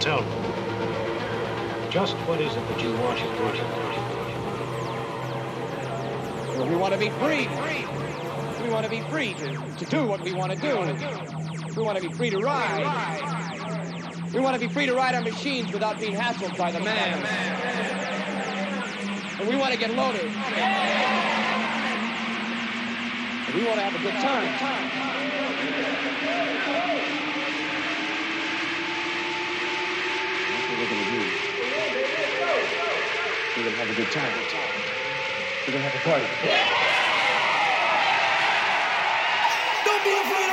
Tell me, just what is it that you want, you? We want to be free. We want to be free to, to do what we want to do. We want to be free to ride. We want to be free to ride our machines without being hassled by the man. And we want to get loaded. And we want to have a good time. We're gonna have a good time. We're gonna have a party. Don't be afraid.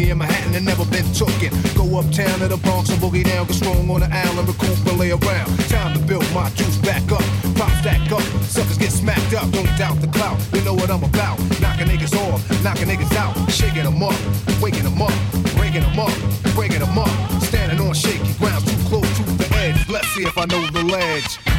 Money in Manhattan and never been tooken. Go uptown to the Bronx and boogie down, get strong on the island, recoup and lay around. Time to build my juice back up, pop stack up. Suckers get smacked up, don't doubt the clout. You know what I'm about. Knocking niggas off, knocking niggas out, shaking them up, waking them up, breaking them up, breaking them up. Standing on shaky ground, too close to the edge. Let's see if I know the ledge.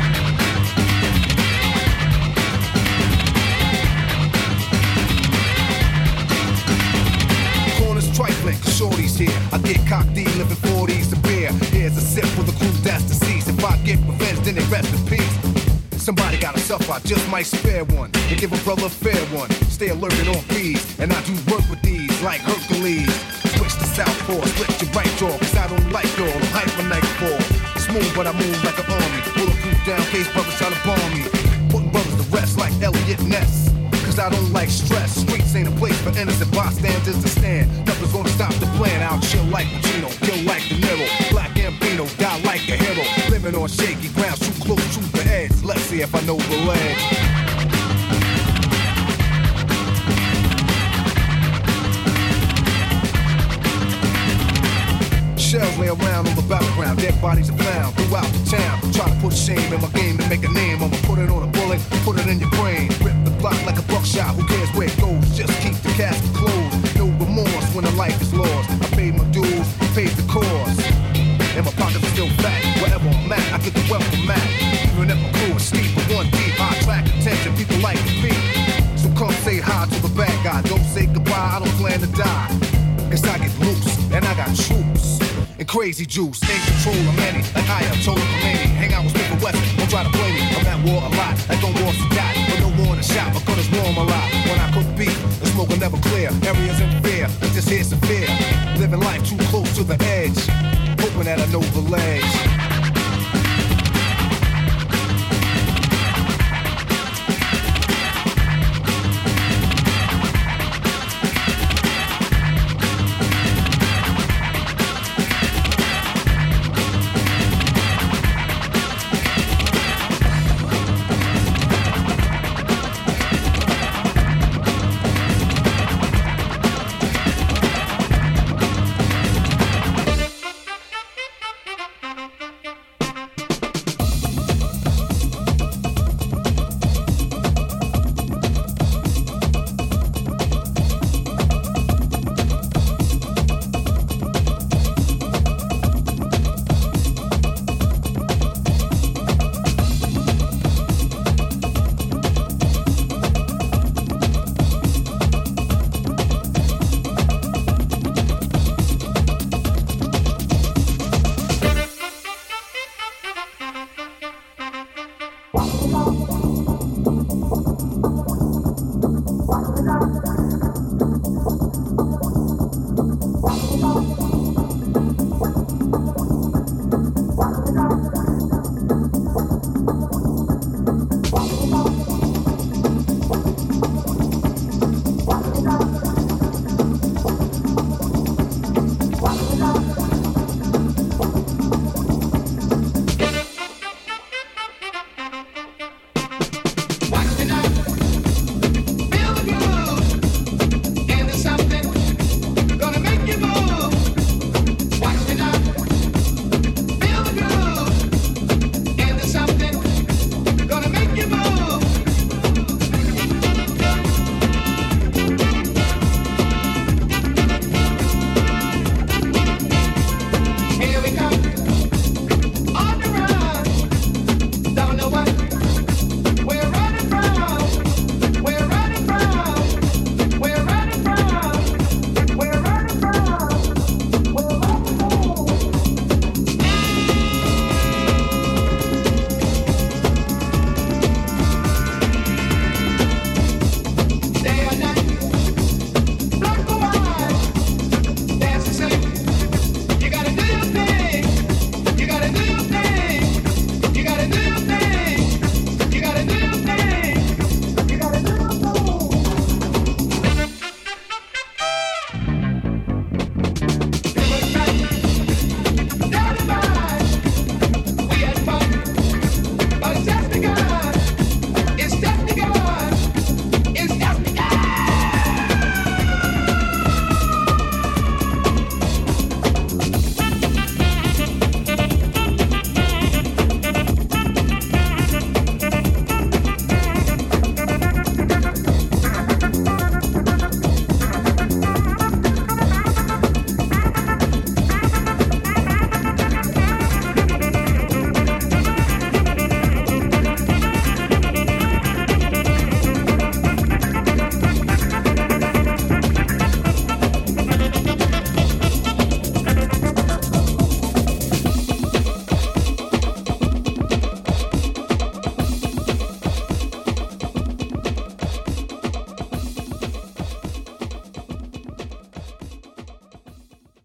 Corners trifling, shorties here. I get cocked, living 40s of beer. Here's a sip for the crew that's deceased. If I get revenge, then they rest in peace. Somebody got a suffer, I just might spare one. And give a brother a fair one. Stay alert and on fees. And I do work with these like Hercules. Switch to southpaw, split your right jaw. Cause I don't like y'all, I'm hyper nightfall. Smooth, but I move like an army. Bulletproof down, case brothers try to bomb me. Putting brothers to rest like Eliot Ness. Cause I don't like stress. Streets ain't a place for innocent bystanders to stand. Nothing's gonna stop the plan. I'll chill like Pacino, kill like De Niro. Black Gambino, die like a hero. Living on shaky ground, too close to the edge. Let's see if I know the ledge. Shells lay around on the battleground, dead bodies are found throughout the town. Try to put shame in my game and make a name. I'ma put it on a bullet, put it in your brain. Rip the block like a buckshot, who cares where it goes? Just keep the casket closed. No remorse when a life is lost. I paid my dues, paid the cost. And my pockets are still fat. Wherever I'm at, I get the wealth from Mac. Even if my crew is steep, but one deep, I attract attention. People like be. So come say hi to the bad guy. Don't say goodbye, I don't plan to die. Cause I get loose, and I got troops. And crazy juice, ain't control of many. Like I am total Khomeini. Hang out with Smith West, don't try to play me. I'm at war a lot, like Anwar Sadat. Shop, my gunners warm a lot. When I cook beef, the smoke will never clear. Areas in fear, it's just here severe. Living life too close to the edge. Hoping that I know the ledge.